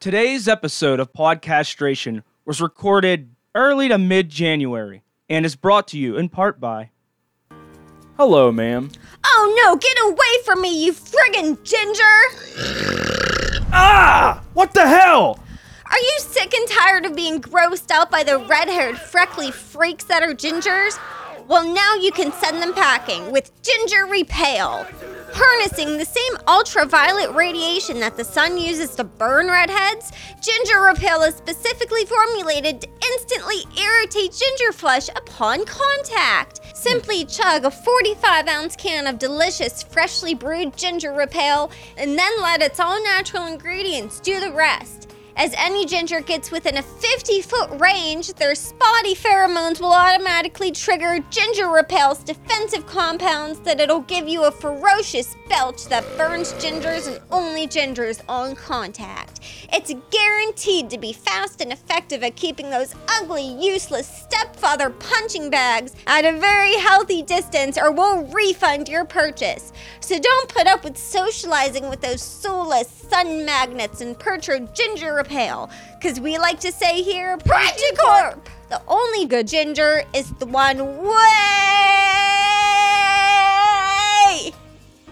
Today's episode of Podcastration was recorded early to mid January and is brought to you in part by. Hello, ma'am. Oh no, get away from me, you friggin' ginger! Ah! What the hell? Are you sick and tired of being grossed out by the red haired, freckly freaks that are gingers? Well, now you can send them packing with Ginger Repel. Harnessing the same ultraviolet radiation that the sun uses to burn redheads, Ginger repel is specifically formulated to instantly irritate ginger flesh upon contact. Simply chug a 45 ounce can of delicious, freshly brewed Ginger repel and then let its all natural ingredients do the rest. As any ginger gets within a 50 foot range, their spotty pheromones will automatically trigger Ginger Repel's defensive compounds that it'll give you a ferocious belch that burns gingers and only gingers on contact. It's guaranteed to be fast and effective at keeping those ugly, useless stepfather punching bags at a very healthy distance, or we'll refund your purchase. So don't put up with socializing with those soulless sun magnets and your ginger repel. Cause we like to say here, Practicorp! The only good ginger is the one way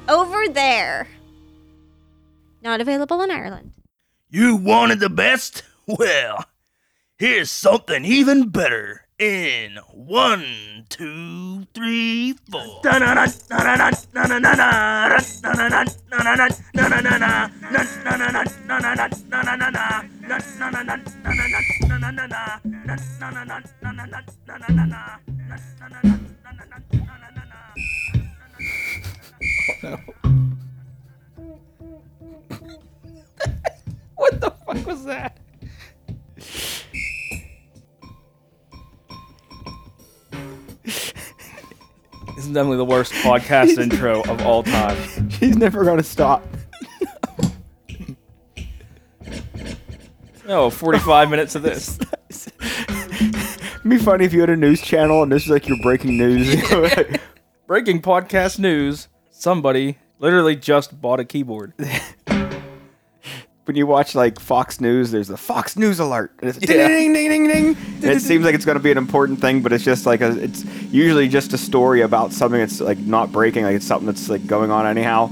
over there. Not available in Ireland. You wanted the best? Well, here's something even better. In one, two, three, four. What the fuck was that? This is definitely the worst podcast intro of all time. She's never gonna stop. Oh, 45 minutes of this. It'd be funny if you had a news channel and this is like your breaking news. Breaking podcast news. Somebody literally just bought a keyboard. When you watch like Fox News, there's the Fox News alert. And it's ding, ding, ding, ding, ding. And it seems like it's gonna be an important thing, but it's just like a, it's usually just a story about something that's like not breaking, like it's something that's like going on anyhow.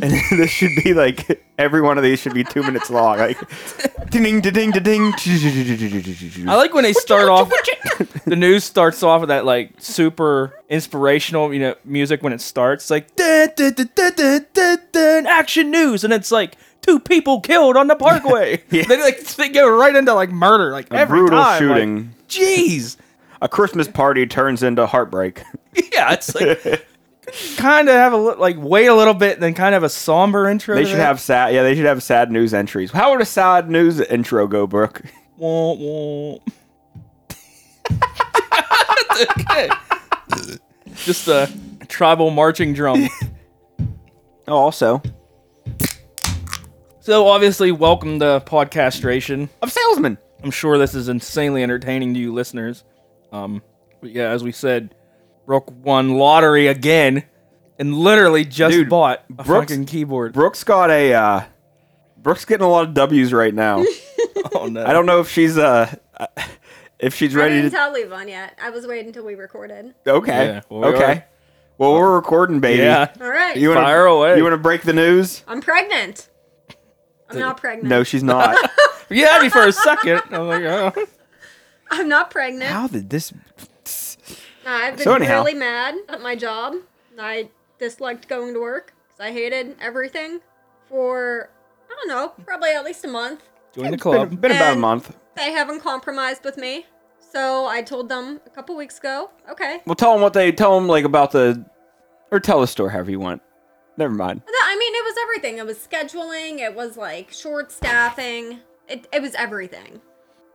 And this should be like every one of these should be two minutes long. Like ding, ding, ding, ding, ding. I like when they start off. the news starts off with that like super inspirational, you know, music when it starts, like dun, dun, dun, dun, dun, dun, dun, action news, and it's like two people killed on the Parkway. Yeah. They like they go right into like murder, like A every brutal time, like, shooting. Jeez, A Christmas party turns into heartbreak. yeah, it's like kind of have a li- like wait a little bit, then kind of a somber intro. They should that. have sad. Yeah, they should have sad news entries. How would a sad news intro go, Brooke? Wah, wah. okay. Just a tribal marching drum. Oh, also, So obviously, welcome to Podcastration. of salesman. I'm sure this is insanely entertaining to you listeners. Um, but yeah, as we said, Brooke won lottery again, and literally just Dude, bought a Brooks- fucking keyboard. Brooke's got a. Uh, Brooke's getting a lot of W's right now. oh no! I don't know if she's uh, if she's I ready didn't to. tell Levon yet. I was waiting until we recorded. Okay. Yeah, well, we are. okay. Well, we're recording, baby. Yeah, All right. You wanna, Fire away. You want to break the news? I'm pregnant. I'm not pregnant. No, she's not. you had me for a second. I'm like, oh. I'm not pregnant. How did this? I've been So anyhow. really mad at my job. I disliked going to work because I hated everything for, I don't know, probably at least a month. join the club. been about a And- month. They haven't compromised with me. So I told them a couple weeks ago, okay. Well, tell them what they tell them like about the, or tell the story however you want. Never mind. I mean, it was everything. It was scheduling, it was like short staffing, it, it was everything.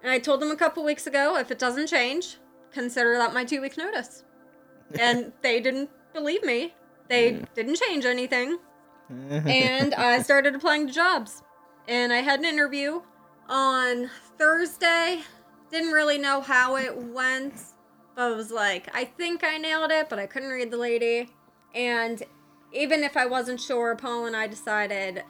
And I told them a couple weeks ago, if it doesn't change, consider that my two week notice. And they didn't believe me. They mm. didn't change anything. and I started applying to jobs. And I had an interview on Thursday. Didn't really know how it went, but I was like, I think I nailed it, but I couldn't read the lady. And even if I wasn't sure, Paul and I decided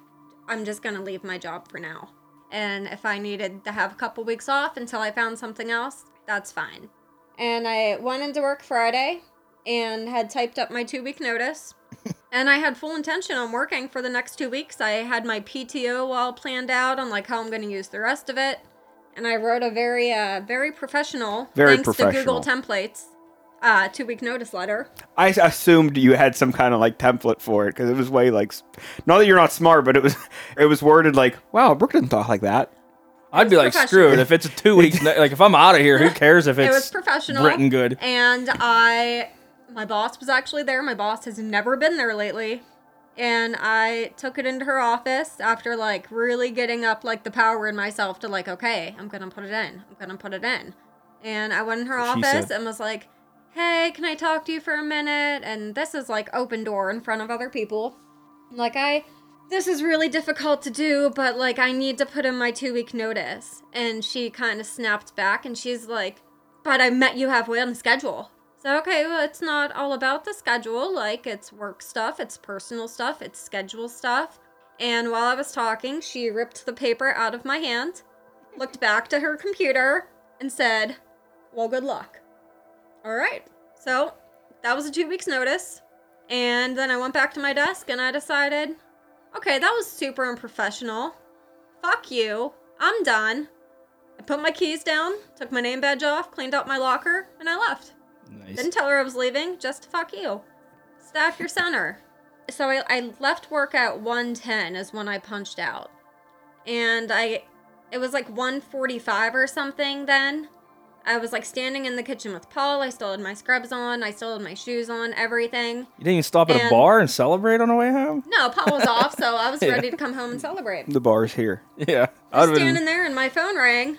I'm just gonna leave my job for now. And if I needed to have a couple weeks off until I found something else, that's fine. And I went into work Friday and had typed up my two week notice. and I had full intention on working for the next two weeks. I had my PTO all planned out on like how I'm going to use the rest of it. And I wrote a very, uh, very professional, Very thanks to Google. Templates, uh, two week notice letter. I assumed you had some kind of like template for it because it was way like, not that you're not smart, but it was it was worded like, wow, Brooke didn't talk like that. I'd be like, professional. screw it. If it's a two weeks, like if I'm out of here, who cares if it it's was professional written good? and i my boss was actually there my boss has never been there lately and i took it into her office after like really getting up like the power in myself to like okay i'm gonna put it in i'm gonna put it in and i went in her She office said. and was like hey can i talk to you for a minute and this is like open door in front of other people like i this is really difficult to do, but like I need to put in my two week notice. And she kind of snapped back and she's like, But I met you halfway on the schedule. So, okay, well, it's not all about the schedule. Like, it's work stuff, it's personal stuff, it's schedule stuff. And while I was talking, she ripped the paper out of my hand, looked back to her computer, and said, Well, good luck. All right. So, that was a two weeks' notice. And then I went back to my desk and I decided, okay, that was super unprofessional. Fuck you. I'm done. I put my keys down, took my name badge off, cleaned out my locker, and I left. Nice. Didn't tell her I was leaving, just fuck you. Staff your center. So I, I left work at 110 is when I punched out. And I it was like 145 or something then. I was like standing in the kitchen with Paul. I still had my scrubs on, I still had my shoes on, everything. You didn't even stop at a And- bar and celebrate on the way home? No, Paul was off, so I was Yeah. ready to come home and celebrate. The bar's here. Yeah. I was I'd've been- standing there and my phone rang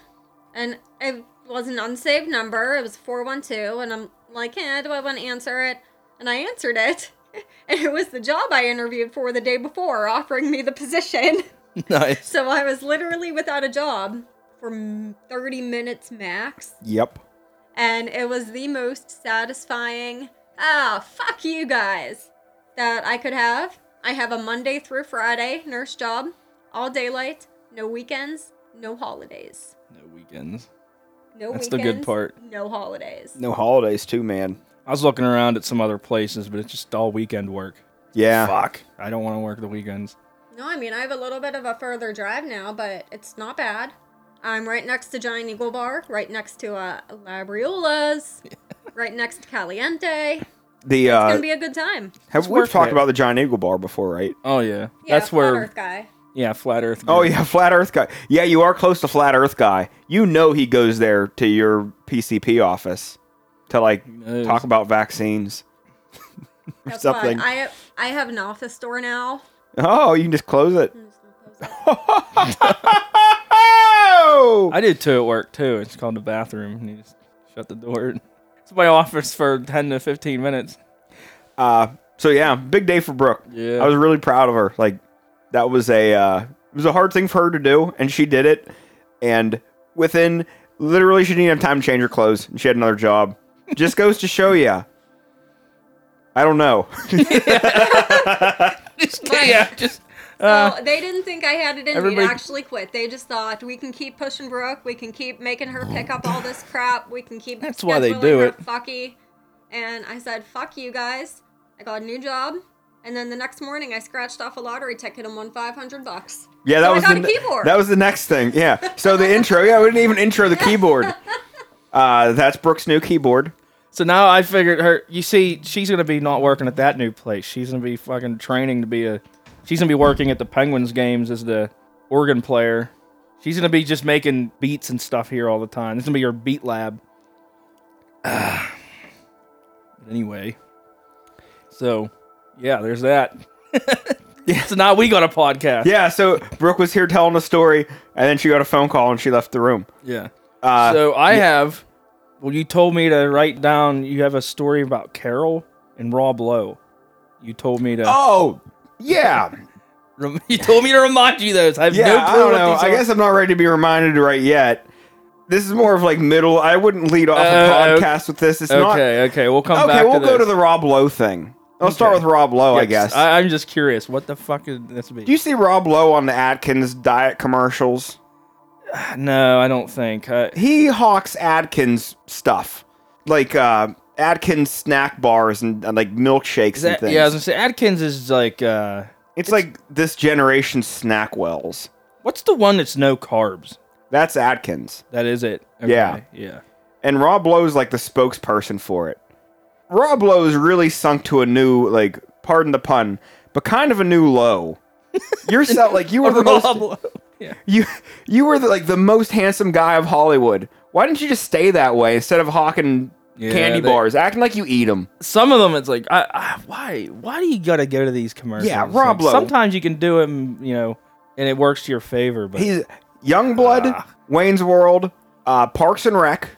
and it was an unsaved number. It was 412 and I'm like, eh, do I want to answer it? And I answered it. And it was the job I interviewed for the day before offering me the position. nice. So I was literally without a job for 30 minutes max. Yep. And it was the most satisfying, ah, fuck you guys, that I could have. I have a Monday through Friday nurse job, all daylight, no weekends, no holidays. No weekends. No That's the good part. No holidays. No holidays too, man. I was looking around at some other places, but it's just all weekend work. Yeah. Fuck. I don't want to work the weekends. No, I mean, I have a little bit of a further drive now, but it's not bad. I'm right next to Giant Eagle Bar, right next to uh, Labriola's, right next to Caliente. The It's uh, gonna be a good time. have It's we've worth talked it. about the Giant Eagle bar before, right? Oh yeah. Yeah, That's Flat where Earth guy. yeah, flat Earth. Oh yeah, Flat Earth guy. Yeah, you are close to Flat Earth guy. You know he goes there to your PCP office to like knows? talk about vaccines. That's something. why I I have an office door now. Oh, you can just close it. I'm just gonna close it. I did two at work too. It's called the bathroom. And you just shut the door. It's my office for ten to fifteen minutes. Uh, so yeah, big day for Brooke. Yeah. I was really proud of her. Like that was a uh, it was a hard thing for her to do, and she did it. And within literally, she didn't have time to change her clothes, and she had another job. Just goes to show you. I don't know. Just, yeah, just So they didn't think I had it in me to actually quit. They just thought we can keep pushing Brooke, we can keep making her pick up all this crap, we can keep That's why they do her it. Fucky. And I said, "Fuck you guys." I got a new job, and then the next morning I scratched off a lottery ticket and won five hundred bucks. Yeah, that So I was got the a keyboard. that was the next thing. Yeah. So the intro. Yeah, we didn't even intro the keyboard. Uh, that's Brooke's new keyboard. So now I figured her. You see, she's gonna be not working at that new place. She's gonna be fucking training to be a. She's gonna be working at the Penguins games as the organ player. She's gonna be just making beats and stuff here all the time. This is gonna be her beat lab. but anyway, so yeah, there's that. So now we got a podcast. Yeah. So Brooke was here telling a story, and then she got a phone call and she left the room. Yeah. Uh, so I have. Well, you told me to write down. You have a story about Carol and Rob Lowe. You told me to. oh, yeah. You told me to remind you those. I have Yeah, no I don't know. I guess I'm not ready to be reminded right yet. This is more of like middle. I wouldn't lead off Uh, a podcast with this. It's not. Okay, okay, we'll come Okay, back. we'll to go to the Rob Lowe thing. I'll start with Rob Lowe, I guess. I, I'm just curious. What the fuck is this? Be? Do you see Rob Lowe on the Atkins diet commercials? No, I don't think. Uh, He hawks Atkins stuff, like uh, Atkins snack bars and, and like milkshakes is and things. yeah, I was gonna say Atkins is like. Uh, it's, like this generation's SnackWells. what's the one that's no carbs? That's Atkins. That is it. Yeah. Yeah. and Rob Lowe's like the spokesperson for it. Rob Lowe's really sunk to a new, like, pardon the pun, but kind of a new low. You're so, like you were the most Rob- you you were the, like the most handsome guy of Hollywood. Why didn't you just stay that way instead of hawking Yeah, candy they- bars, acting like you eat them? Some of them, it's like, I, I, why? Why do you gotta go to these commercials? Yeah, Rob Lowe. Sometimes you can do it, you know, and it works to your favor. But He's Youngblood, Ah. Wayne's World, uh, Parks and Rec,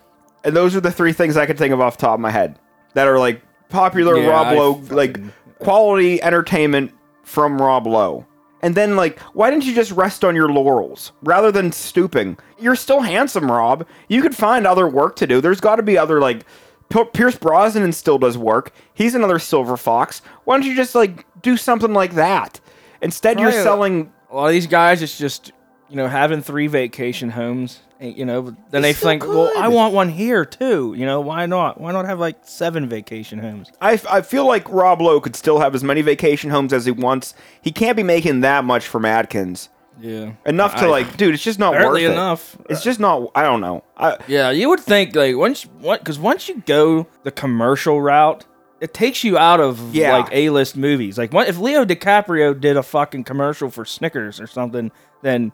and those are the three things I can think of off the top of my head that are like popular Yeah, Rob I Lowe, fucking- like quality entertainment from Rob Lowe. And then, like, why didn't you just rest on your laurels rather than stooping? You're still handsome, Rob. You could find other work to do. There's got to be other like. P- Pierce Brosnan still does work. He's another silver fox. Why don't you just like do something like that? Instead, you're selling a lot of these guys, it's just you know having three vacation homes. Eh, you know, then they think, well, I want one here too. You know, why not? Why not have like seven vacation homes? I, I feel like Rob Lowe could still have as many vacation homes as he wants. He can't be making that much from Atkins. Yeah, Enough to I- like, dude, it's just not worth it. enough. It's just not. I don't know. I, Yeah, you would think like once what because once you go the commercial route, it takes you out of Yeah. like A list movies. Like what if Leo DiCaprio did a fucking commercial for Snickers or something, then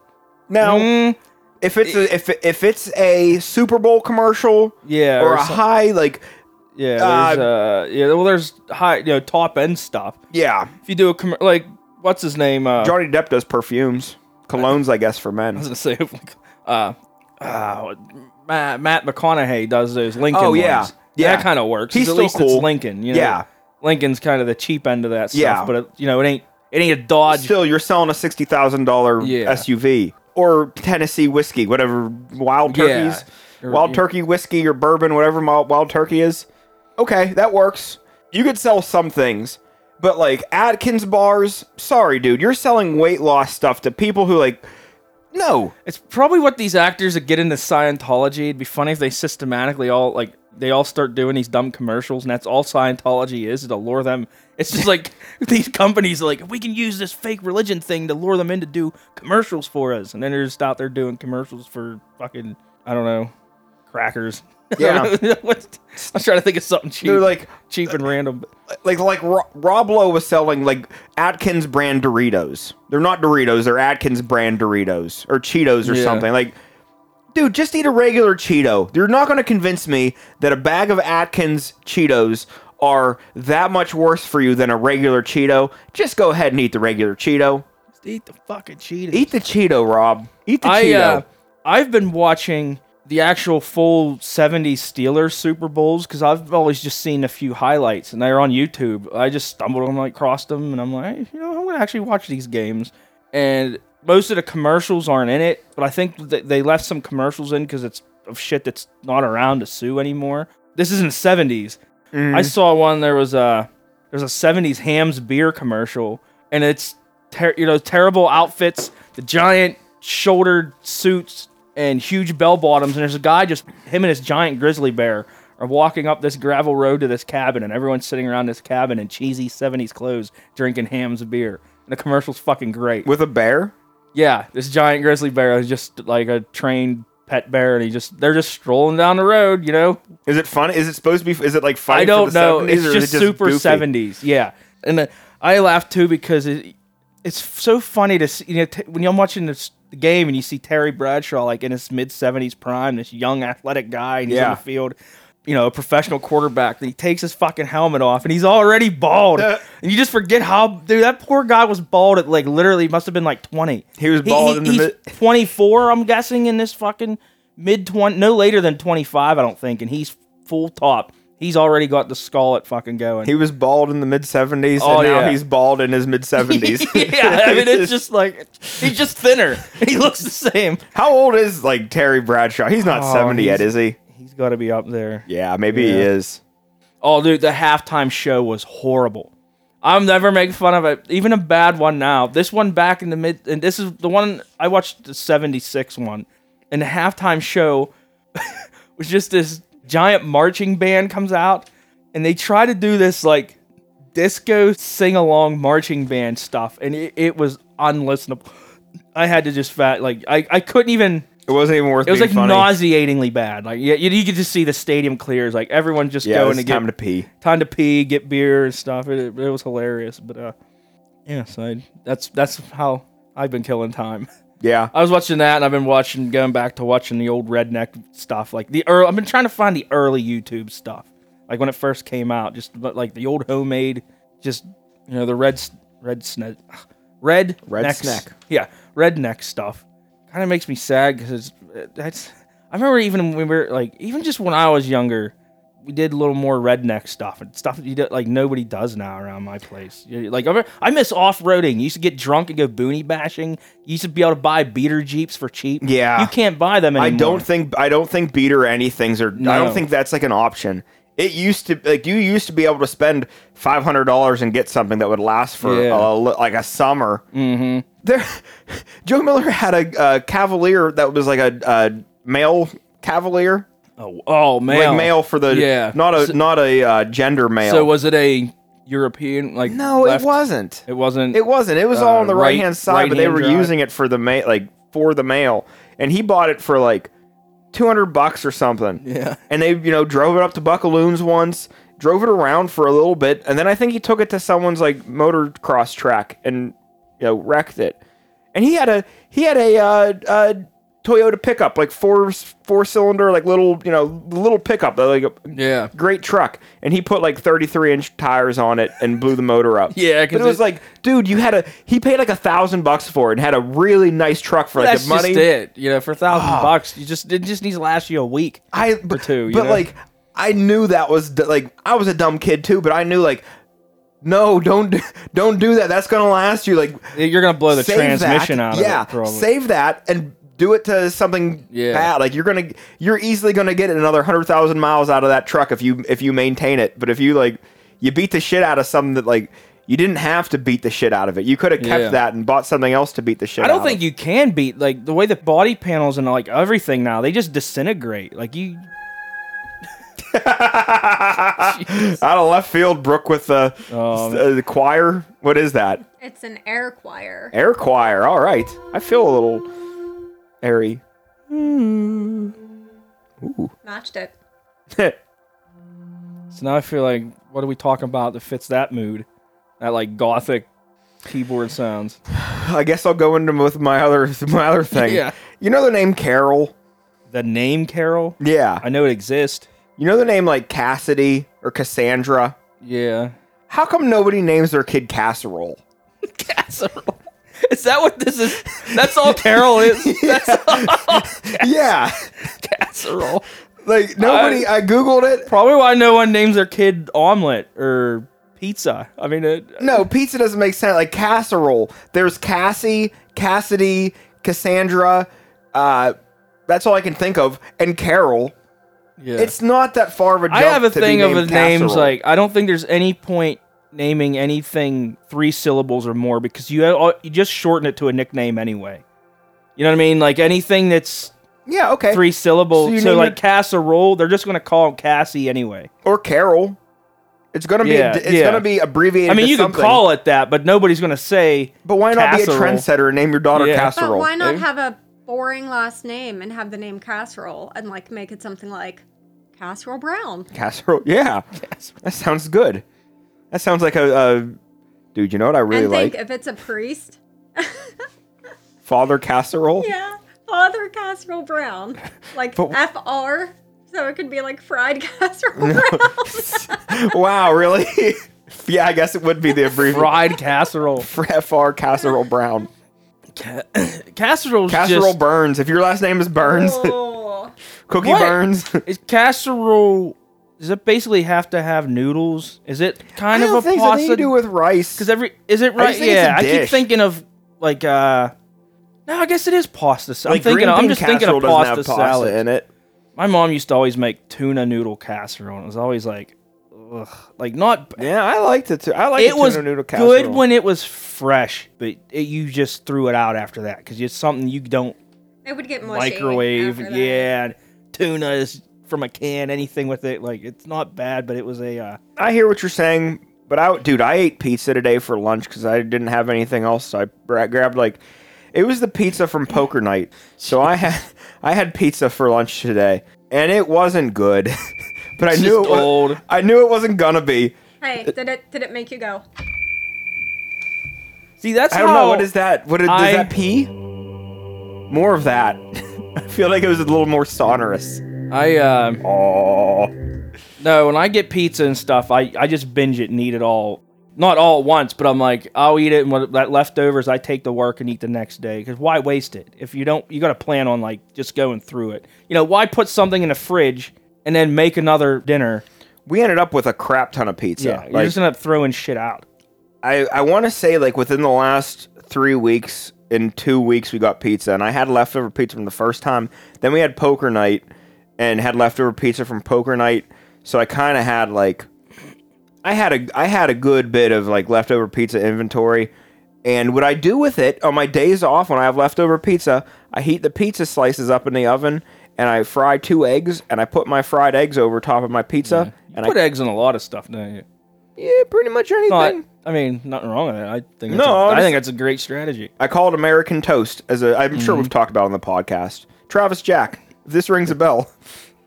now, mm, if it's a, if if it's a Super Bowl commercial, yeah, or, a some- high like, yeah, there's uh, yeah, well, there's high you know top end stuff. yeah, If you do a com- like what's his name? Uh, Johnny Depp does perfumes, colognes, I guess for men. I was gonna say uh, uh Matt, Matt McConaughey does those Lincoln. Oh, yeah. ones. Yeah. that kind of works. He's at still least cool. it's Lincoln. You know? Yeah. Lincoln's kind of the cheap end of that stuff. Yeah. but it, you know it ain't it ain't a Dodge. Still, you're selling a sixty thousand dollar Yeah. SUV or Tennessee whiskey, whatever wild Yeah. turkeys, Or- wild yeah. turkey whiskey or bourbon, whatever wild turkey is. Okay, that works. You could sell some things, but like Atkins bars, sorry, dude, you're selling weight loss stuff to people who like. No, It's probably what these actors that get into Scientology. It'd be funny if they systematically all like they all start doing these dumb commercials, and that's all Scientology is to lure them. It's just like these companies are like we can use this fake religion thing to lure them in to do commercials for us, and then they're just out there doing commercials for fucking I don't know crackers. Yeah. I was trying to think of something cheap. they're like cheap and random. like like Ro- Rob Lowe was selling like Atkins brand Doritos. They're not Doritos. They're Atkins brand Doritos or Cheetos or Yeah. something. Like, dude, just eat a regular Cheeto. You're not going to convince me that a bag of Atkins Cheetos are that much worse for you than a regular Cheeto. Just go ahead and eat the regular Cheeto. Just eat the fucking Cheeto. Eat the Cheeto, Rob. Eat the I Cheeto. uh, I've been watching the actual full '70s Steelers Super Bowls because I've always just seen a few highlights, and they're on YouTube. I just stumbled on like crossed them, and I'm like, you know, I'm gonna actually watch these games. And most of the commercials aren't in it, but I think they left some commercials in because it's of shit that's not around to sue anymore. This is in the '70s. Mm-hmm. I saw one. There was a there's a '70s Hamm's beer commercial, and it's ter- you know terrible outfits, the giant shouldered suits and huge bell bottoms, and there's a guy just him and his giant grizzly bear are walking up this gravel road to this cabin, and everyone's sitting around this cabin in cheesy '70s clothes, drinking Hamm's beer. And the commercial's fucking great. With a bear? Yeah, this giant grizzly bear is just like a trained pet bear, and he just they're just strolling down the road, you know, Is it fun? Is it supposed to be? Is it like fighting I don't the know. 70s, It's is just, super goofy? seventies. Yeah, and uh, I laugh too because it, it's so funny to see. You know, t- when you're watching this the game and you see Terry Bradshaw like in his mid seventies prime, this young athletic guy, and he's Yeah. on the field. You know, a professional quarterback. And he takes his fucking helmet off, and he's already bald. Uh. and you just forget how, dude. That poor guy was bald at like literally must have been like twenty. He was bald in the mid- twenty four. I'm guessing in this fucking mid twenty, no later than twenty five. I don't think, and he's full top. He's already got the skull fucking going. He was bald in the mid 70s, Oh, and now yeah. he's bald in his mid 70s. yeah, I mean it's just like he's just thinner. He looks the same. How old is like Terry Bradshaw? He's not Oh, 70 yet, is he? He's got to be up there. Yeah, maybe he is. Oh, dude, the halftime show was horrible. I'm never making fun of it, even a bad one now. This one back in the mid, and this is the one I watched the '76 one, and the halftime show was just this giant marching band comes out, and they try to do this like disco sing along marching band stuff, and it, it was unlistenable. I had to just fat like I, I couldn't even. It wasn't even worth. It was like funny. nauseatingly bad. Like yeah, you, you could just see the stadium clears. Like everyone just Yeah, going to get time to pee. time to pee, get beer and stuff. It, it, was hilarious. But uh, yeah, so I, that's that's how I've been killing time. Yeah. I was watching that, and I've been watching, going back to watching the old redneck stuff, like the early. I've been trying to find the early YouTube stuff, like when it first came out, just but like the old homemade, just you know the red red snake, red Red neck snack. yeah, redneck stuff. Kind of makes me sad because that's. I remember even when we were like, even just when I was younger, we did a little more redneck stuff and stuff that you do, like nobody does now around my place. Like I miss off roading. You used to get drunk and go boonie bashing. You used to be able to buy beater jeeps for cheap. Yeah. you can't buy them anymore. I don't think I don't think beater anything's or I don't think that's like an option. It used to like you used to be able to spend five hundred dollars and get something that would last for Yeah. a like a summer. Mm-hmm. There, Joe Miller had a, a Cavalier that was like a, a male Cavalier, Oh, oh man, like male for the yeah, not a So, not a uh, gender male. so was it a European like? no, left- it wasn't. It wasn't. It wasn't. It was Uh, all on the right- right hand side, but they were drive. using it for the ma- like for the male, and he bought it for like two hundred bucks or something. Yeah. And they, you know, drove it up to Buckaloons once, drove it around for a little bit, and then I think he took it to someone's like motocross track and you know wrecked it. And he had a he had a uh, uh, Toyota pickup, like four four cylinder, like little you know little pickup, like a Yeah. great truck, and he put like 33 inch tires on it and blew the motor up. Yeah, but it was like, dude, you had a he paid like a thousand bucks for it and had a really nice truck for like the money. That's just it. You know, for a thousand ah. bucks, you just it just needs to last you a week. I but, two, you but know? like I knew that was like I was a dumb kid too, but I knew like no, don't do- don't do that. That's gonna last you like You're gonna blow the transmission that. out yeah, of it. Probably. save that and do it to something Yeah. bad. Like you're gonna you're easily gonna get another hundred thousand miles out of that truck if you if you maintain it. But if you like you beat the shit out of something that like you didn't have to beat the shit out of it. You could have kept Yeah. that and bought something else to beat the shit. Out of. I don't think of. you can beat like the way the body panels and like everything now. They just disintegrate. Like you. out of left field, Brooke with the Um, uh, the choir. What is that? It's an air choir. Air choir. All right. I feel a little airy. Hmm. Matched it. So now I feel like what are we talking about that fits that mood? That like gothic keyboard sounds. I guess I'll go into with my other my other thing. Yeah. You know the name Carol? The name Carol. Yeah. I know it exists. You know the name like Cassidy or Cassandra? Yeah. How come nobody names their kid Casserole? Casserole. Is that what this is? That's all Carol is. That's all yeah. casserole. Like nobody I, googled it. Probably why no one names their kid omelet or pizza. I mean, it, No, pizza doesn't make sense. Like casserole. There's Cassie, Cassidy, Cassandra. Uh, that's all I can think of. And Carol. yeah. It's not that far of a jump. I have a to thing of named the names like I don't think there's any point naming anything three syllables or more because you you just shorten it to a nickname anyway. You know what I mean? Like anything that's yeah, okay. three syllables. So you So, like it- casserole, they're just gonna call him Cassie anyway. or Carol. It's gonna be Yeah, it's yeah. gonna be abbreviated. I mean, to you something. could call it that, but nobody's gonna say. But why not casserole. be a trendsetter and name your daughter Yeah. But casserole? But why not eh? have a boring last name and have the name Casserole and like make it something like Casserole Brown? casserole? Yeah, that sounds good. That sounds like a, a dude. You know what I really and think like? if it's a priest, Father casserole. yeah, Father Casserole Brown, like But- F R. So it could be like fried casserole brown. wow, really? yeah, I guess it would be the abbreviation. Fried casserole. FR casserole brown. Casserole's Casserole just Burns. If your last name is Burns, Oh. Cookie What? Burns. is casserole. Does it basically have to have noodles? Is it kind I of don't a think so. I think you do with rice. Because every is it I right? just think it's a Yeah, I keep dish. thinking of like uh. No, I guess it is pasta. sa- I'm thinking. green Of, I'm bean just thinking casserole of doesn't pasta, have pasta salad. in it. My mom used to always make tuna noodle casserole. and It was always like, ugh, like not. Yeah, I liked it too. I like it was noodle good when it was fresh, but it, you just threw it out after that because it's something you don't It would get mushy. microwave. after that. Yeah, tuna is from a can. Anything with it, like it's not bad, but it was a. Uh, I hear what you're saying, but I, dude, I ate pizza today for lunch because I didn't have anything else. So I grabbed like, it was the pizza from Poker Night. So I had, I had pizza for lunch today, and it wasn't good. but I It's knew it was, old. I knew it wasn't gonna be. Hey, did it did it make you go? see, that's I don't how know what is that. What is, I- does that pee? More of that. I feel like it was a little more sonorous. I uh, Oh, no. When I get pizza and stuff, I I just binge it and eat it all. Not all at once, but I'm like, I'll eat it, and what that leftovers, I take to work and eat the next day. Because why waste it? If you don't, you got to plan on like just going through it. You know, why put something in the fridge and then make another dinner? we ended up with a crap ton of pizza. Yeah, you're just end up throwing shit out. I, I want to say like within the last three weeks, in two weeks we got pizza, and I had leftover pizza from the first time. Then we had poker night, and had leftover pizza from poker night. So I kind of had like, I had a I had a good bit of like leftover pizza inventory. And what I do with it on my days off when I have leftover pizza, I heat the pizza slices up in the oven, and I fry two eggs, and I put my fried eggs over top of my pizza, and Put I eggs in a lot of stuff, don't you? yeah, pretty much anything. Not, I mean, nothing wrong with it. I think. No, a, I think that's a great strategy. I call it American toast. As a, I'm sure mm-hmm. we've talked about on the podcast. Travis Jack, if this rings a bell,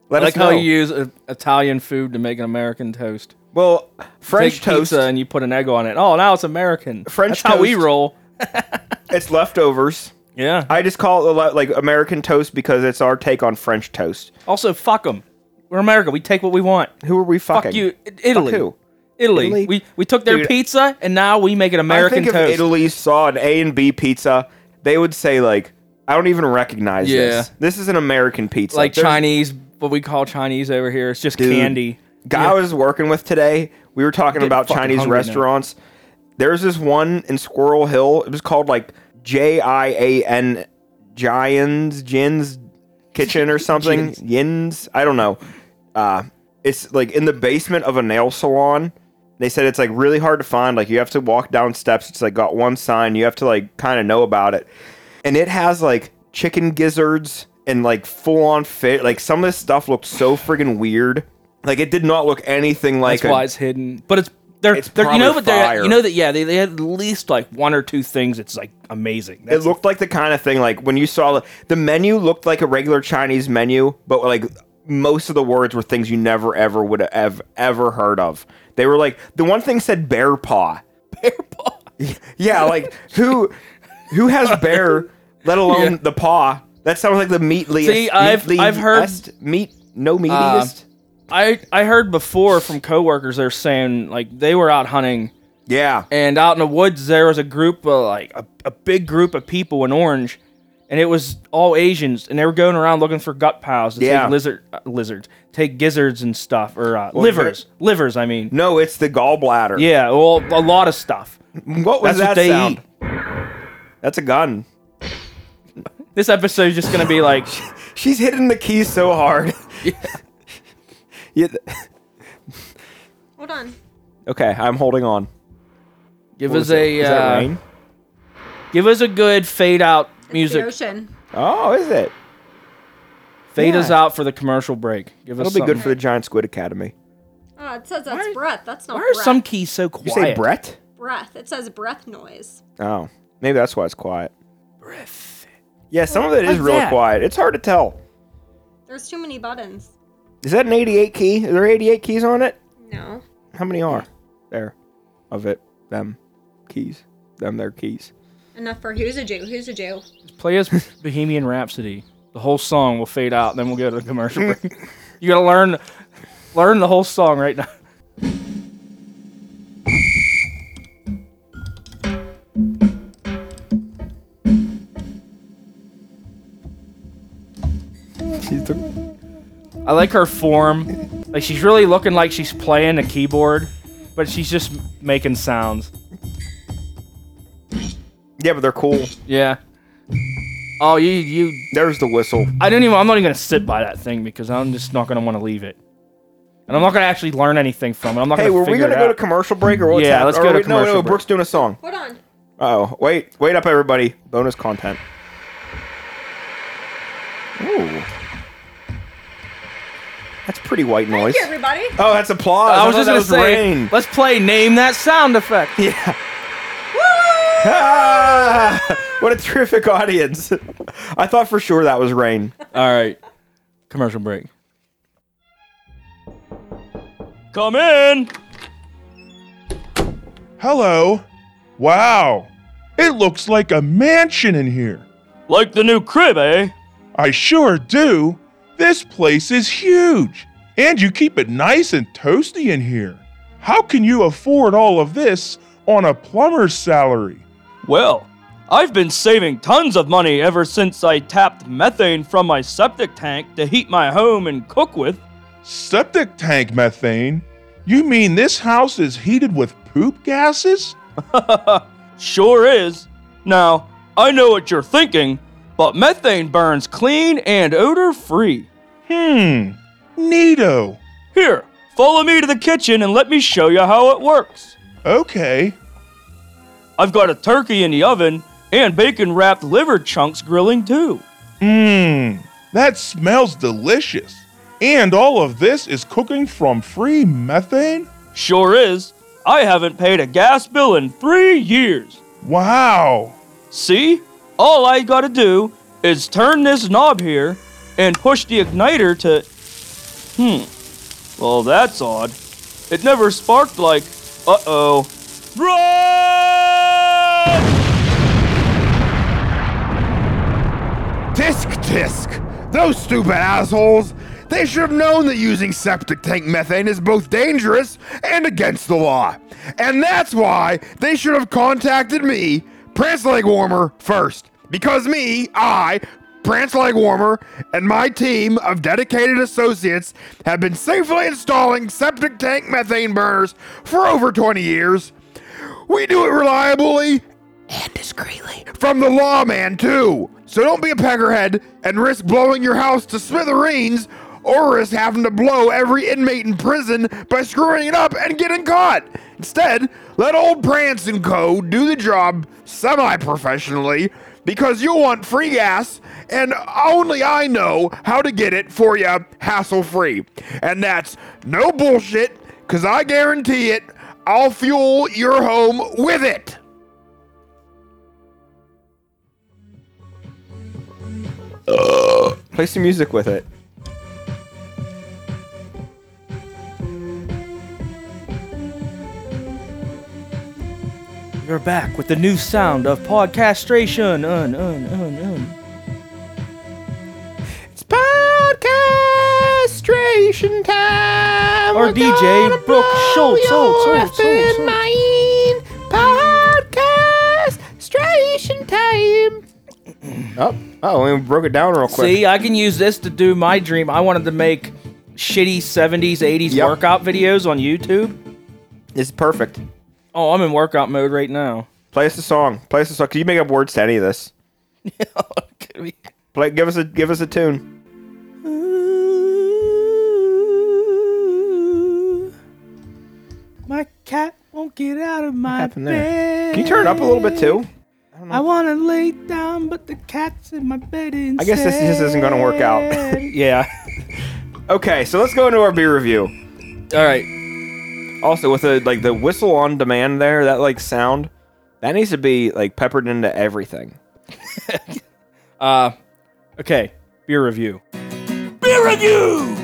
let I us like how you use uh, Italian food to make an American toast. well, French Take toast. pizza and you put an egg on it. Oh, now it's American. French That's how we toast. roll. It's leftovers. Yeah. I just call it le- like American toast because it's our take on French toast. also, fuck them. We're America. We take what we want. Who are we fucking? Fuck you, I- Italy. Fuck who? Italy. Italy? We we took their Dude. pizza and now we make an American I think toast. if Italy saw an A and B pizza, they would say like, I don't even recognize Yeah. this. This is an American pizza. like There's- Chinese, what we call Chinese over here. It's just Dude. candy. guy Yeah. I was working with today, we were talking about Chinese hungry now. restaurants. There's this one in Squirrel Hill. It was called like J I A N Giants Jin's Kitchen or something. Jin's. Yins. I don't know. Uh, it's like in the basement of a nail salon. They said it's like really hard to find. Like you have to walk down steps. It's like got one sign. You have to like kind of know about it. And it has like chicken gizzards and like full on fit. Like some of this stuff looked so friggin' weird. Like it did not look anything like That's a, why it's hidden. But it's they're, It's they're you know but they you know that yeah they, they had at least like one or two things. It's like amazing. It looked like the kind of thing like when you saw the, the menu looked like a regular Chinese menu, but like most of the words were things you never ever would have ever heard of. They were like the one thing said bear paw. bear paw. Yeah, like who who has bear, let alone Yeah. the paw? That sounds like the meatliest. See, I've- I've heard- meatliest- meat no meatiest. I I heard before from coworkers they're saying like they were out hunting yeah, and out in the woods there was a group of like a, a big group of people in orange and it was all asians and they were going around looking for gut piles to Yeah. take lizard uh, lizards take gizzards and stuff or uh, livers livers i mean no, it's the gallbladder. yeah well a lot of stuff what was That's that what they sound? eat. That's a gun. This episode is just gonna be like She's hitting the keys so hard. yeah. Hold on. Okay, I'm holding on. give What us was that? a Is that uh, rain? give us a good fade out It's the music ocean. Oh, is it? fade Yeah. us out for the commercial break give us That'll be good something. for the Giant Squid Academy. Oh, it says that's breath. That's not why are breath. some keys so quiet You say Brett? breath. It says breath noise. Oh, maybe that's why it's quiet. breath Yeah, some of it is Like real that. quiet. It's hard to tell. There's too many buttons. Is that an 88 key? Are there 88 keys on it? No. How many are there of it? Them keys. Them their keys. Enough for who's a Jew? Who's a Jew? Play us Bohemian Rhapsody. The whole song will fade out, then we'll go to the commercial break. You gotta learn learn the whole song right now. I like her form. Like she's really looking like she's playing a keyboard, but she's just making sounds. yeah, but they're cool. Yeah. Oh, you you. There's the whistle. I don't even. I'm not even gonna sit by that thing because I'm just not gonna want to leave it, and I'm not gonna actually learn anything from it. I'm not Hey, gonna. Figure it out. Hey, were we gonna it go to commercial break or what's Yeah, happening? let's Or go to wait, No, commercial no, break. Brooke's doing a song. Hold on. Oh, wait, wait up, everybody. Bonus content. Ooh. That's pretty white noise. Thank you, everybody. Oh, that's applause. I was just gonna say, rain. let's play name that sound effect. Yeah. Ah, what a terrific audience. I thought for sure that was rain. All right, commercial break. Come in. Hello. Wow. It looks like a mansion in here. Like the new crib, eh? I sure do. This place is huge. And you keep it nice and toasty in here. How can you afford all of this on a plumber's salary? Well, I've been saving tons of money ever since I tapped methane from my septic tank to heat my home and cook with. Septic tank methane? You mean this house is heated with poop gases? Sure is. Now, I know what you're thinking, but methane burns clean and odor free. Hmm. Neato. Here, follow me to the kitchen and let me show you how it works. Okay. I've got a turkey in the oven and bacon wrapped liver chunks grilling too. Mmm. That smells delicious. And all of this is cooking from free methane? Sure is. I haven't paid a gas bill in three years. Wow. See? All I gotta do is turn this knob here and push the igniter to. Hmm. Well, that's odd. It never sparked like. Uh oh. Run! Tisk tisk! Those stupid assholes! They should have known that using septic tank methane is both dangerous and against the law. And that's why they should have contacted me, Prance Leg Warmer, first. Because me, I, Prance Leg Warmer, and my team of dedicated associates have been safely installing septic tank methane burners for over 20 years. We do it reliably and discreetly. From the lawman, too. So don't be a peckerhead and risk blowing your house to smithereens or having to blow every inmate in prison by screwing it up and getting caught. Instead, let old Prance and Co. do the job semi professionally because you'll want free gas and only I know how to get it for you hassle free. And that's no bullshit because I guarantee it, I'll fuel your home with it. Uh. Play some music with it. You're back with the new sound of podcastration. Un, un, un, un. It's podcastration time. Our DJ Brooke Schultz. Schultz, Schultz, Schultz, Schultz. Podcastration time. Oh, oh, we broke it down real quick. See, I can use this to do my dream. I wanted to make shitty 70s, 80s Yep. workout videos on YouTube. It's perfect. Oh, I'm in workout mode right now. Play us a song. Play us a song. Can you make up words to any of this? Yeah. Play. Give us a. Give us a tune. My cat won't get out of my happened there? bed. Can you turn it up a little bit too? I want to lay down, but the cat's in my bed instead. I guess this just isn't gonna work out. yeah. Okay, so let's go into our beer review. All right. Also, with the like the whistle on demand there, that like sound, that needs to be like peppered into everything. Uh, okay. Beer review. Beer review!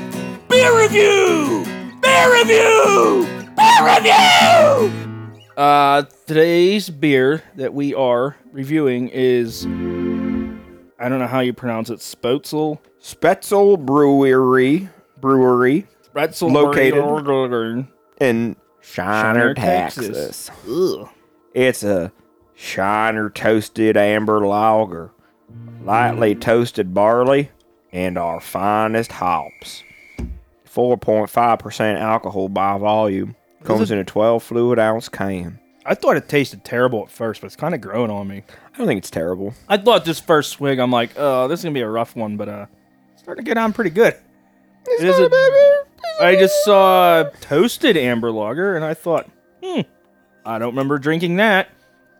Beer review! Beer review! Beer review! Uh, today's beer that we are reviewing is I don't know how you pronounce it. Spotzel. Spoetzl Brewery, brewery Spoetzl Located. In Shiner, Shiner, Texas. Texas. It's a Shiner toasted amber lager, lightly toasted barley, and our finest hops. 4.5% alcohol by volume. Comes in a 12 fluid ounce can. I thought it tasted terrible at first, but it's kind of growing on me. I don't think it's terrible. I thought this first swig, I'm like, oh, this is gonna be a rough one, but uh, it's starting to get on pretty good. It is a- I just saw toasted amber lager, and I thought, hmm, I don't remember drinking that.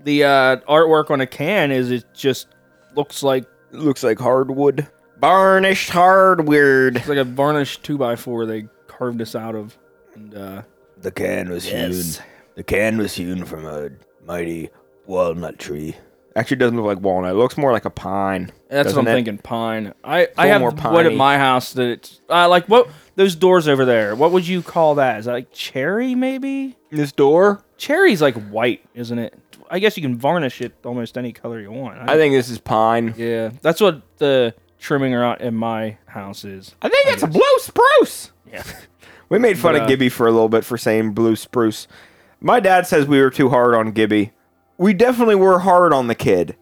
The uh, artwork on a can is it just looks like It looks like hardwood. Varnished hardwood. It's like a varnished two by four they carved this out of, and uh, The can was Yes. hewn. The can was hewn from a mighty walnut tree. Actually, doesn't look like walnut. It looks more like a pine. that's what I'm it? thinking. Pine. I I have more wood at my house that it's uh, like what those doors over there. What would you call that? Is that like cherry maybe? This door. Cherry's like white, isn't it? I guess you can varnish it almost any color you want. I think this is pine. Yeah, that's what the trimming around in my house is. I think it's a blue spruce. Yeah. We made fun But, of uh, Gibby for a little bit for saying blue spruce. My dad says we were too hard on Gibby. We definitely were hard on the kid.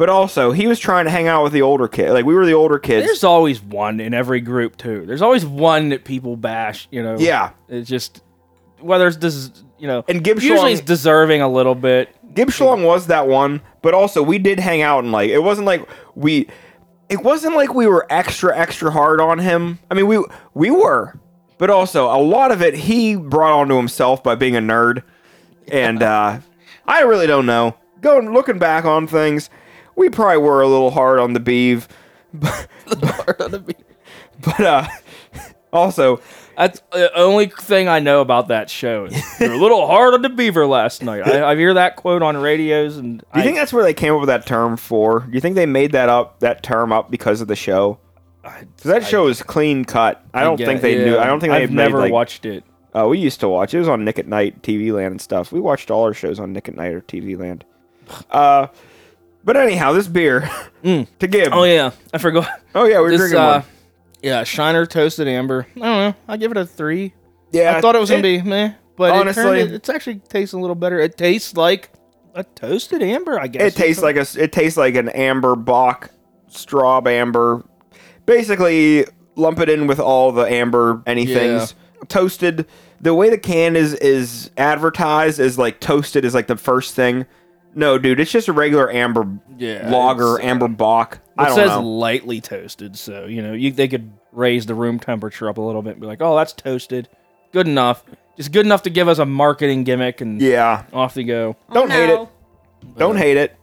But also, he was trying to hang out with the older kid. Like we were the older kids. There's always one in every group too. There's always one that people bash. You know. Yeah. It's just whether it's des- you know, And Gib usually it's deserving a little bit. Gib Schlong was that one, but also we did hang out and like it wasn't like we it wasn't like we were extra extra hard on him. I mean we we were, but also a lot of it he brought onto himself by being a nerd. And uh I really don't know. Going looking back on things, we probably were a little hard on the Beav. But uh also That's the only thing I know about that show. You're a little hard on the beaver last night. I, I hear that quote on radios, and do you I, think that's where they came up with that term for? Do you think they made that up that term up because of the show? 'Cause that show is clean cut. I don't think they knew. I don't think they I've never like, watched it. Uh, we used to watch. It was on Nick at Night, TV Land, and stuff. We watched all our shows on Nick at Night or TV Land. Uh, but anyhow, this beer to give. Oh yeah, I forgot. Oh yeah, we were This drinking uh, one. yeah, Shiner toasted amber. I don't know. I give it a three. Yeah, I thought it was gonna be meh, but honestly- it it, it's actually tastes a little better. It tastes like a toasted amber. I guess It tastes like a. It tastes like an amber Bock, straw amber. Basically, lump it in with all the amber anythings. Toasted. The way the can is is advertised is like toasted is like the first thing. No, dude, it's just a regular amber Yeah, lager, it's, amber Bock. I It don't says know. lightly toasted, so you know you they could raise the room temperature up a little bit and be like, "Oh, that's toasted, good enough, just good enough to give us a marketing gimmick," and Yeah, off they go. don't hate it. no. Don't hate it.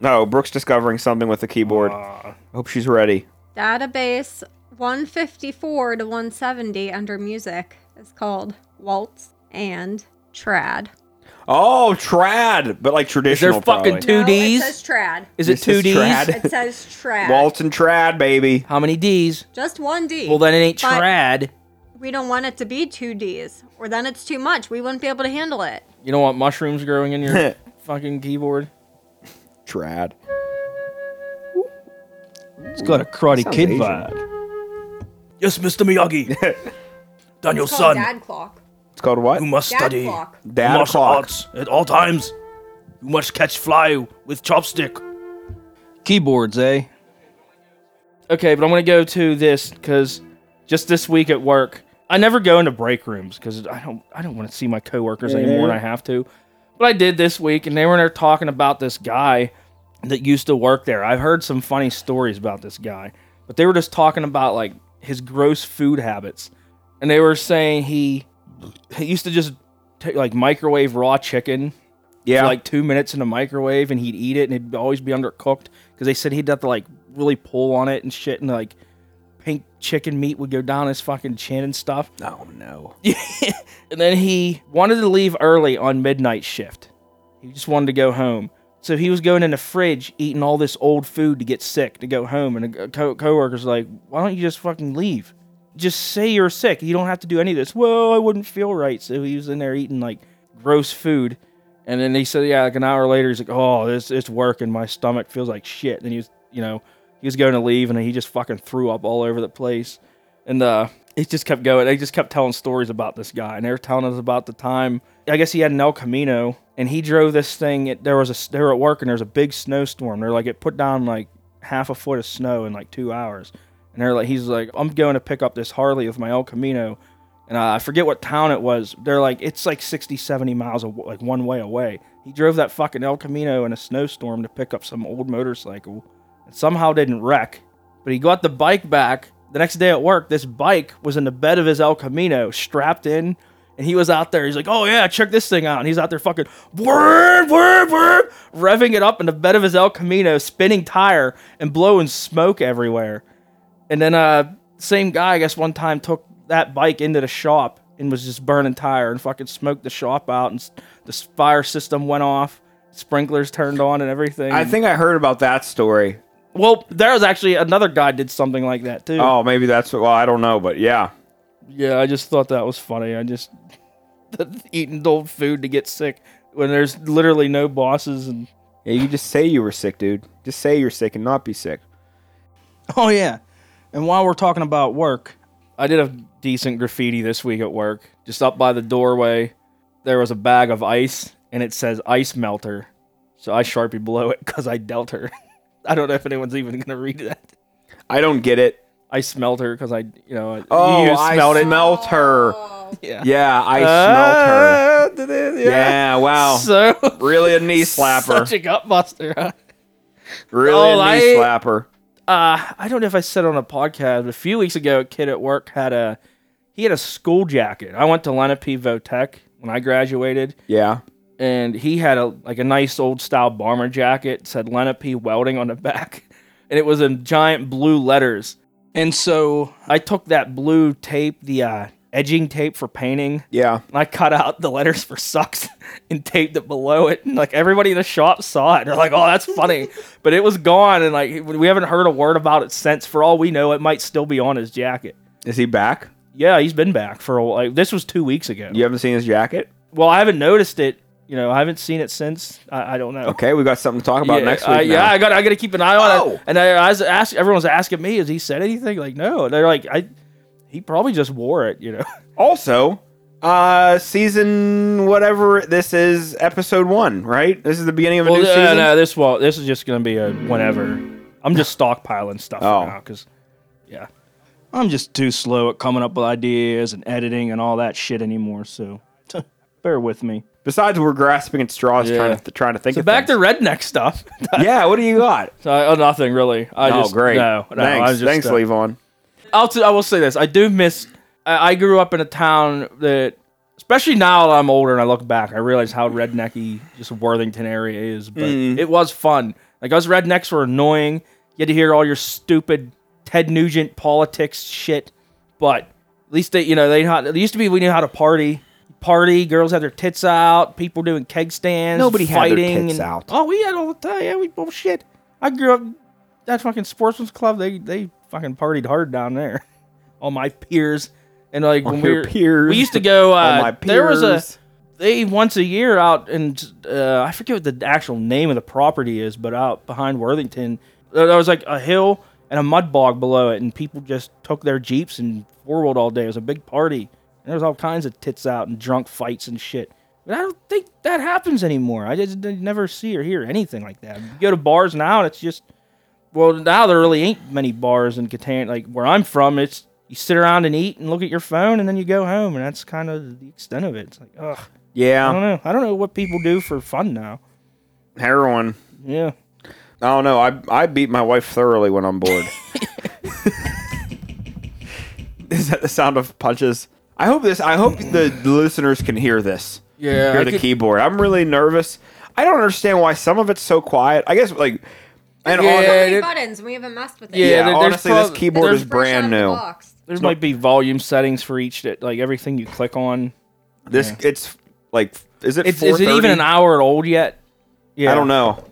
No, Brooke's discovering something with the keyboard. Uh, Hope she's ready. Database 154 to 170 under music is called Waltz and Trad. Oh, trad, but like is there traditional. fucking probably. two No, D's? It says Trad. Is it This two is D's? trad. It says Trad. Waltz and trad, baby. How many D's? Just one D. Well, then it ain't But- trad. we don't want it to be two D's, or then it's too much. We wouldn't be able to handle it. You don't want mushrooms growing in your fucking keyboard. Trad. It's got a Karate Sounds Kid Asian. vibe. Yes, Mr. Miyagi. Daniel It's called son, Dad Clock. It's called what? you must Dad study Clock. Dad martial clock. arts at all times. You must catch fly with chopstick. Keyboards, eh? Okay, but I'm gonna go to this because just this week at work, I never go into break rooms because I don't I don't want to see my coworkers anymore and I have to. But I did this week, and they were in there talking about this guy that used to work there. I've heard some funny stories about this guy, but they were just talking about like his gross food habits, and they were saying he he used to just take like microwave raw chicken Yeah. for like two minutes in the microwave and he'd eat it and it'd always be undercooked because they said he'd have to like really pull on it and shit and like pink chicken meat would go down his fucking chin and stuff. oh no. And then he wanted to leave early on midnight shift. He just wanted to go home. So he was going in the fridge eating all this old food to get sick to go home. And a co- coworker's like, "Why don't you just fucking leave? Just say you're sick. You don't have to do any of this." Well, I wouldn't feel right. So he was in there eating like gross food. And then he said, "Yeah." Like an hour later, he's like, "Oh, this it's working. My stomach feels like shit." And he was, you know, he was going to leave, and he just fucking threw up all over the place. And uh, it just kept going. They just kept telling stories about this guy, and they were telling us about the time. I guess he had an El Camino, and he drove this thing. It, there was a they were at work, and there was a big snowstorm. They're like, it put down like half a foot of snow in like two hours. And they're like, he's like, I'm going to pick up this Harley with my El Camino, and I forget what town it was. They're like, it's like 60, 70 miles aw- like one way away. He drove that fucking El Camino in a snowstorm to pick up some old motorcycle, and somehow didn't wreck. But he got the bike back the next day at work. This bike was in the bed of his El Camino, strapped in, and he was out there. He's like, "Oh yeah, check this thing out." And he's out there fucking whir, whir, whir, revving it up in the bed of his El Camino, spinning tire and blowing smoke everywhere. And then uh same guy, I guess one time took that bike into the shop and was just burning tire and fucking smoked the shop out and s- the fire system went off, sprinklers turned on and everything. I think I heard about that story. well, there was actually another guy did something like that too. Oh, maybe that's what. Well, I don't know, but yeah. Yeah, I just thought that was funny. I just eating old food to get sick when there's literally no bosses and Yeah, you just say you were sick, dude. Just say you're sick and not be sick. Oh yeah. And while we're talking about work, I did a decent graffiti this week at work. Just up by the doorway, there was a bag of ice and it says ice melter. So I sharpie below it because I dealt her. I don't know if anyone's even gonna read that. I don't get it. I smelt her because I, you know, Oh, you I smelled smelt her. Yeah. Yeah, I smelt her. Ah, did? Yeah, wow. So Really a knee slapper. Such a gut buster. Huh? Really a knee I- slapper. Uh, I don't know if I said on a podcast, but a few weeks ago, a kid at work had a he had a school jacket. I went to Lenape Votech when I graduated, Yeah. and he had a like a nice old style bomber jacket. It said Lenape Welding on the back, and it was in giant blue letters. And so I took that blue tape, the uh, edging tape for painting, Yeah. and I cut out the letters for sucks and taped it below it. And like everybody in the shop saw it. They're like, oh, that's funny. but it was gone. And like we haven't heard a word about it since. For all we know, it might still be on his jacket. Is he back? Yeah, he's been back for a while. Like, this was two weeks ago. You haven't seen his jacket? Well, I haven't noticed it. You know, I haven't seen it since. I, I don't know. Okay, we got something to talk about yeah, next week. I- yeah. I got. I got to keep an eye on Oh. it. And I, I was ask, everyone's asking me, has he said anything? Like, no. They're like, I. He probably just wore it. You know. Also, uh, season whatever this is, episode one, right? This is the beginning of a Well, new no, season. no, this well, this is just gonna be a whenever. I'm just stockpiling stuff Oh. now because, yeah, I'm just too slow at coming up with ideas and editing and all that shit anymore. So, bear with me. Besides, we're grasping at straws, Yeah. trying to trying to think So of back to redneck stuff. yeah. What do you got? so, oh, nothing really. I oh, just great. No, no. thanks. Just, thanks, uh, Levon. I'll t- I will say this. I do miss. I, I grew up in a town that, especially now that I'm older and I look back, I realize how rednecky just Worthington area is. But Mm. it was fun. Like us rednecks were annoying. You had to hear all your stupid Ted Nugent politics shit. But at least they, you know, they had. It used to be we knew how to party. Party, girls had their tits out, people doing keg stands, Nobody had their fighting. tits and- out. Oh, we had all the time. Yeah, we bullshit. I grew up that fucking sportsman's club. They they fucking partied hard down there. All my peers and like when we were, peers. we used to go. Uh, All There was a they once a year out and uh, I forget what the actual name of the property is, but out behind Worthington, there there was like a hill and a mud bog below it, and people just took their jeeps and four wheeled all day. It was a big party. And there was all kinds of tits out and drunk fights and shit. But I don't think that happens anymore. I just I never see or hear anything like that. You go to bars now, and it's just well, now there really ain't many bars in Kittanning. Like where I'm from, it's you sit around and eat and look at your phone, and then you go home, and that's kind of the extent of it. It's like, ugh, Yeah. I don't know. I don't know what people do for fun now. heroin. Yeah, I don't know. I I beat my wife thoroughly when I'm bored. Is that the sound of punches? I hope this. I hope the listeners can hear this. yeah. Hear I the could- keyboard. I'm really nervous. I don't understand why some of it's so quiet. I guess like, and Yeah, on- so many it- buttons. We haven't messed with it. Yeah, yeah, there- there's honestly, prob- this keyboard is brand new. There might be volume settings for each that like everything you click on. This it's like, is it? It's, is it even an hour old yet? Yeah, I don't know.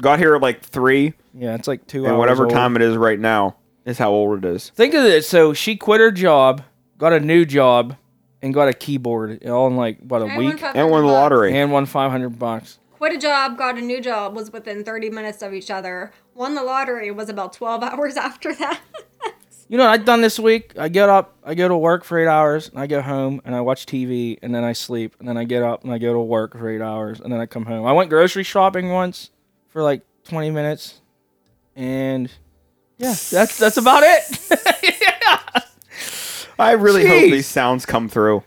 Got here at like three, Yeah, it's like two and hours. whatever old. time it is right now is how old it is. Think of it. So she quit her job, got a new job, and got a keyboard all in like what a week, And won the lottery. and won five hundred bucks. Quit a job, got a new job, was within 30 minutes of each other. Won the lottery, was about 12 hours after that. You know what I've done this week? I get up, I go to work for eight hours, and I go home and I watch TV, and then I sleep, and then I get up and I go to work for eight hours, and then I come home. I went grocery shopping once for like twenty minutes, and yeah, that's that's about it. I really hope these sounds come through.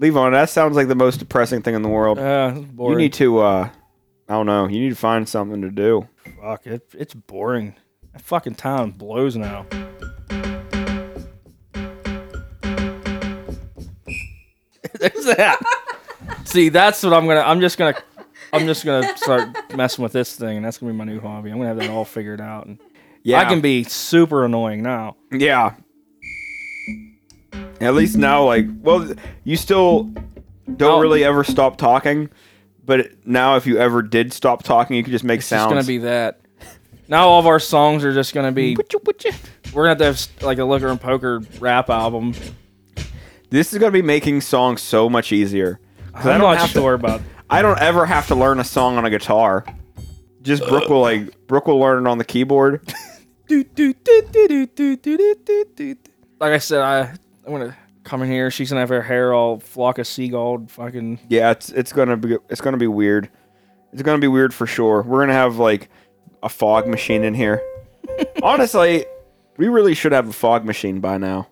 Levon, that sounds like the most depressing thing in the world. uh, boring. You need to, uh, I don't know. You need to find something to do. Fuck it, it's boring. That fucking town blows now. There's that. See, that's what I'm gonna. I'm just gonna. I'm just gonna start messing with this thing, and that's gonna be my new hobby. I'm gonna have that all figured out. And Yeah. I can be super annoying now. Yeah. At least now, like, well, you still don't Oh. really ever stop talking, but now if you ever did stop talking, you could just make It's sounds. just gonna be that. Now all of our songs are just gonna be. We're gonna have to have s- like a liquor and poker rap album. this is gonna be making songs so much easier. 'Cause I I'm don't not have to- sure about. I don't ever have to learn a song on a guitar. Just Brooke will like Brooke will learn it on the keyboard. Like I said, I I'm gonna come in here. She's gonna have her hair all flock of seagull. Fucking Yeah, it's it's gonna be it's gonna be weird. It's gonna be weird for sure. We're gonna have like a fog machine in here. Honestly, we really should have a fog machine by now.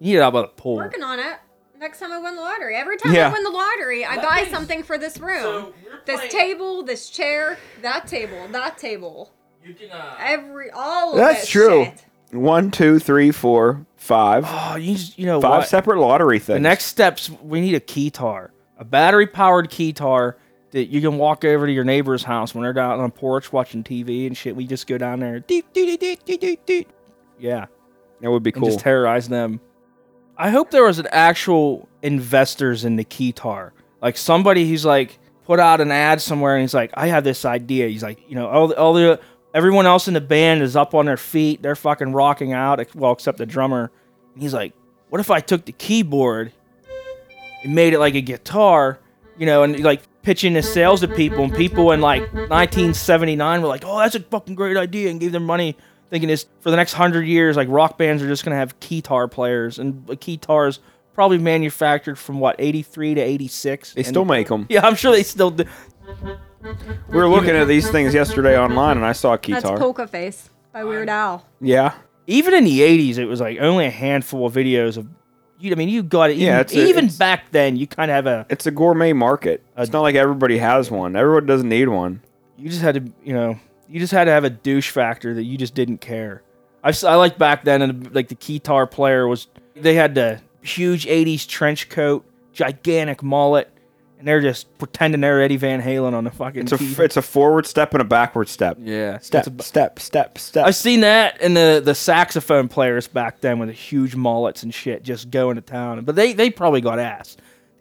you get out by the pool. Working on it. Next time I win the lottery. Every time Yeah. I win the lottery, I buy something for this room. this table, this chair, that table, that table. Every all of That's it true. shit. One, two, three, four, five. Oh, you just, you know Five what? separate lottery things. The next steps, we need a keytar, a battery powered keytar that you can walk over to your neighbor's house when they're down on the porch watching TV and shit. We just go down there, doot, doot, doot, doot, doot, doot. yeah, that would be and cool. just terrorize them. I hope there was an actual investors in the keytar, like somebody who's like put out an ad somewhere and he's like, I have this idea. He's like, you know, all the, all the everyone else in the band is up on their feet, they're fucking rocking out, well, except the drummer. And he's like, what if I took the keyboard and made it like a guitar, you know, and like pitching the sales to people, and people in like 1979 were like, oh, that's a fucking great idea, and gave them money, thinking this for the next hundred years, like rock bands are just gonna have keytar players, and a keytar's probably manufactured from what 83 to 86. they and- still make them. Yeah, I'm sure they still do. We were looking at these things yesterday online, and I saw a That's. Polka Face by Weird Al. Yeah, Even in the 80s, it was like only a handful of videos of. You, I mean, you got it. Yeah, Even, it's a- even it's- back then, you kind of have a. it's a gourmet market. It's not like everybody has one. Everyone doesn't need one. you just had to you know you just had to have a douche factor that you just didn't care I, I like back then and like the keytar player was they had the huge 80s trench coat gigantic mullet and they're just pretending they're eddie van halen on the fucking It's a key- it's a forward step and a backward step. yeah Step, a- step, step, step. i've seen that and the the saxophone players back then with the huge mullets and shit just going to town but they they probably got ass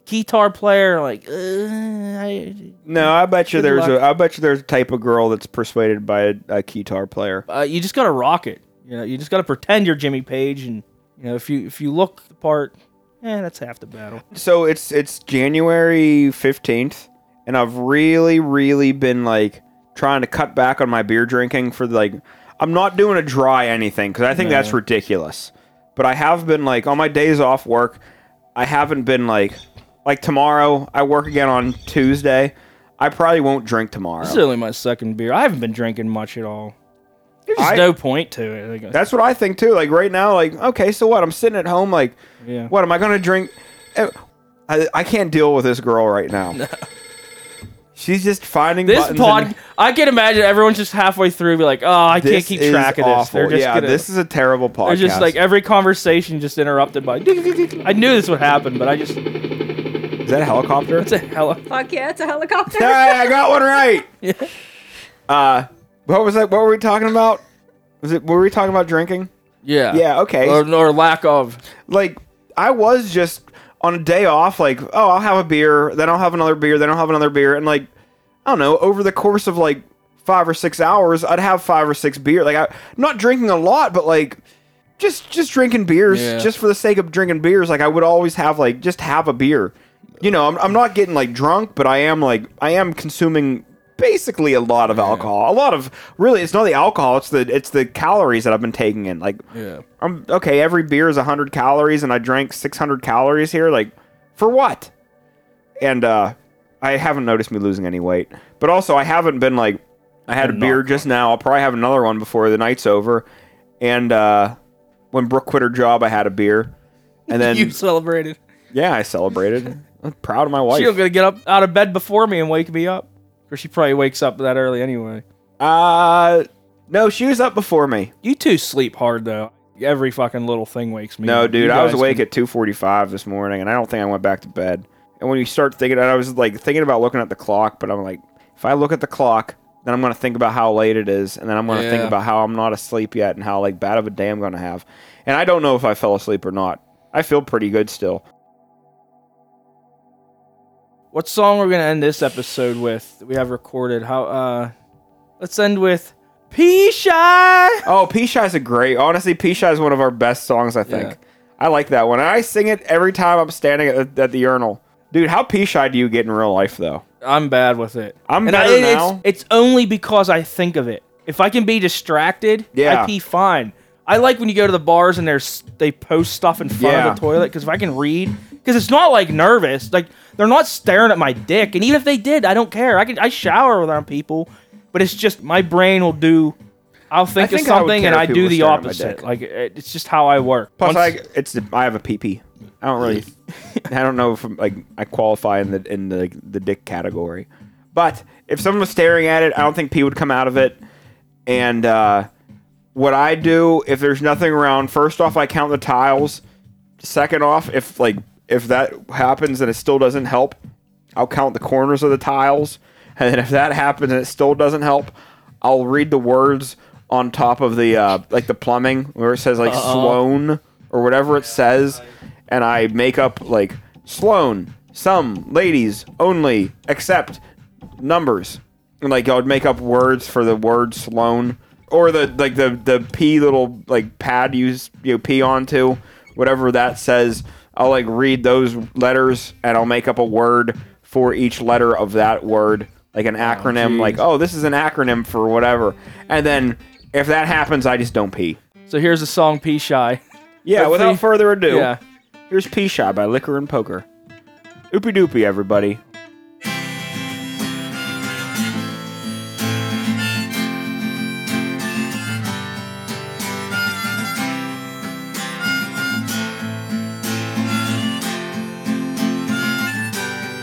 keytar player like uh, I, no, I bet you there's luck. a I bet you there's a type of girl that's persuaded by a, a guitar player. uh, you just gotta rock it. You know, you just gotta pretend you're Jimmy Page, and you know, if you if you look the part, eh, that's half the battle. So it's it's January fifteenth, and I've really really been like trying to cut back on my beer drinking for like I'm not doing a dry anything because I think that's ridiculous. But I have been like on my days off work, I haven't been like like tomorrow I work again on Tuesday. I probably won't drink tomorrow. This is only my second beer. I haven't been drinking much at all. There's just I- no point to it. Like, That's what I think too. Like right now, like okay, so what? I'm sitting at home. Like, Yeah. what am I gonna drink? Eh, I, I can't deal with this girl right now. She's just finding this buttons pod, and- I can imagine everyone's just halfway through, be like, "Oh, I can't keep track of this." awful. They're just yeah, gonna, this is a terrible podcast. they're just like every conversation just interrupted by. I knew this would happen, but I just is that a helicopter? it's a hella. Fuck yeah, it's a helicopter. hey, I got one right. Uh, what was that? What were we talking about? Was it? Were we talking about drinking? Yeah. Yeah. Okay. Or, or lack of. like I was just on a day off, like, oh, I'll have a beer, then I'll have another beer, then I'll have another beer, and like, I don't know, over the course of like five or six hours, I'd have five or six beer. Like, I not drinking a lot, but like, just just drinking beers, Yeah. just for the sake of drinking beers. Like, I would always have like just have a beer. You know, I'm I'm not getting like drunk, but I am like I am consuming basically a lot of alcohol. A lot of really, it's not the alcohol, it's the it's the calories that I've been taking in. Like, Yeah. I'm okay. Every beer is 100 calories, and I drank 600 calories here. Like, for what? And uh, I haven't noticed me losing any weight. But also, I haven't been like, I had a beer just now. I'll probably have another one before the night's over. And uh, when Brooke quit her job, I had a beer. And then, you celebrated. yeah, I celebrated. I'm proud of my wife. She don't gonna get up out of bed before me and wake me up, or she probably wakes up that early anyway. Uh, no, she was up before me. You two sleep hard though. Every fucking little thing wakes me. No, up. dude, You I was guys awake can- at 2:45 this morning, and I don't think I went back to bed. And when you start thinking, I was like thinking about looking at the clock, but I'm like, if I look at the clock, then I'm gonna think about how late it is, and then I'm gonna think Yeah. about how I'm not asleep yet and how like bad of a day I'm gonna have. And I don't know if I fell asleep or not. I feel pretty good still. What song we're gonna end this episode with? that We have recorded. How? uh Let's end with "P Shy." Oh, P Shy is a great. Honestly, P Shy is one of our best songs. I think. Yeah. I like that one. And I sing it every time I'm standing at, at the urinal. Dude, how P Shy do you get in real life though? I'm bad with it. I'm And better I, it's, now. It's only because I think of it. If I can be distracted, Yeah. I pee fine. I like when you go to the bars and there's they post stuff in front Yeah. of the toilet because if I can read, because it's not like nervous, like they're not staring at my dick, and even if they did, I don't care. I can I shower around people, but it's just my brain will do. I'll think, think of something care and I do the staring at my opposite. Like it- it's just how I work. Plus, Once- I it's the, I have a PP. I don't really. I don't know if I'm, like I qualify in the in the the dick category, but if someone was staring at it, I don't think pee would come out of it. And uh, what I do if there's nothing around, first off, I count the tiles. Second off, if like if that happens and it still doesn't help, I'll count the corners of the tiles. And then if that happens and it still doesn't help, I'll read the words on top of the uh, like the plumbing where it says like Sloan or whatever it says, and I make up like Sloan, some ladies only, except numbers, and like I would make up words for the word Sloan or the like the the P little like pad you you know, pee onto, whatever that says. I'll like read those letters and I'll make up a word for each letter of that word, like an oh, acronym. like oh, this is an acronym for whatever, and then if that happens, I just don't pee. so here's the song Pee Shy." Yeah, without the- further ado, Yeah. here's Pee Shy by Liquor and Poker. Oopie doopie, everybody.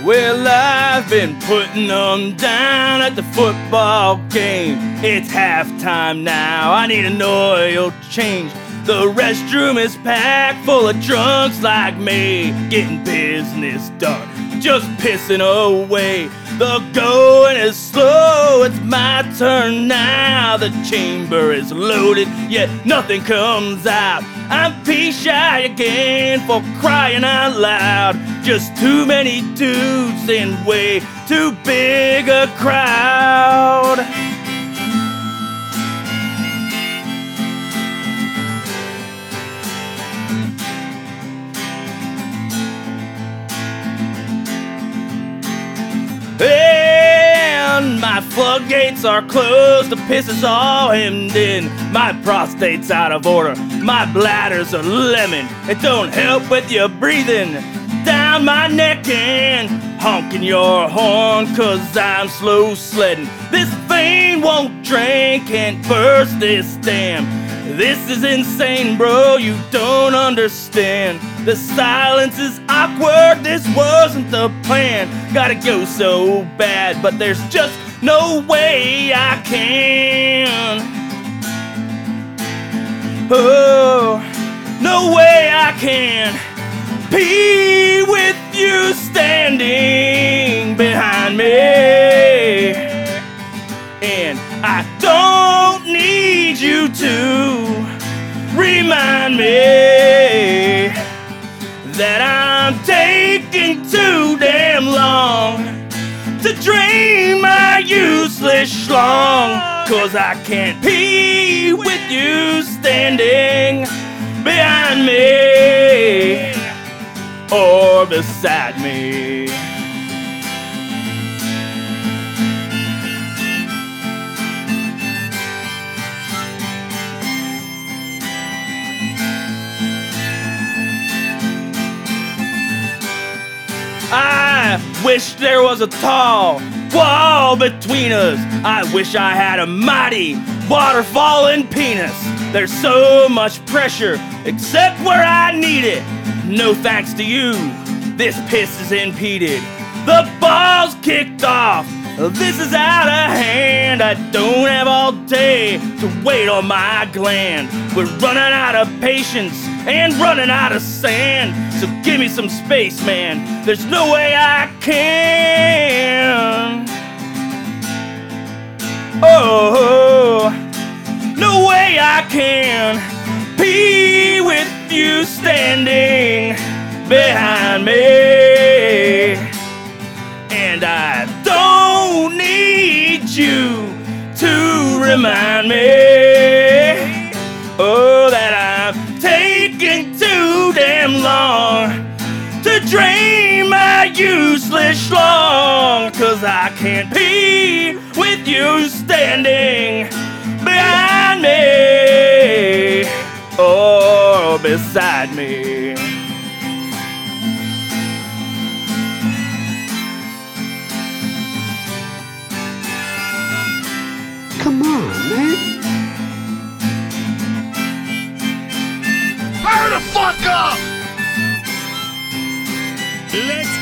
Well, I've been putting them down at the football game. It's halftime now. I need an oil change. The restroom is packed full of drunks like me, getting business done, just pissing away. The going is slow, it's my turn now. The chamber is loaded, yet nothing comes out. I'm pee shy again for crying out loud. Just too many dudes in way too big a crowd. My floodgates are closed, the piss is all hemmed in. My prostate's out of order, my bladder's a lemon. It don't help with your breathing down my neck and honking your horn, cause I'm slow sledding. This vein won't drain, can't burst this dam. This is insane, bro, you don't understand. The silence is awkward, this wasn't the plan. Gotta go so bad, but there's just no way I can. Oh, no way I can pee with you standing behind me. And I don't need you to remind me useless schlong. Cause I can't pee with you standing behind me or beside me. I wish there was a tall wall between us. I wish I had a mighty waterfall in penis. There's so much pressure, except where I need it. No thanks to you, this piss is impeded. The ball's kicked off. This is out of hand. I don't have all day to wait on my gland. We're running out of patience and running out of sand. So give me some space, man. There's no way I can Oh, no way I can be with you standing behind me. And I don't need you to remind me. Oh, useless schlong. Cause I can't be with you standing behind me or beside me. Come on, man. Hurry the fuck up! Let's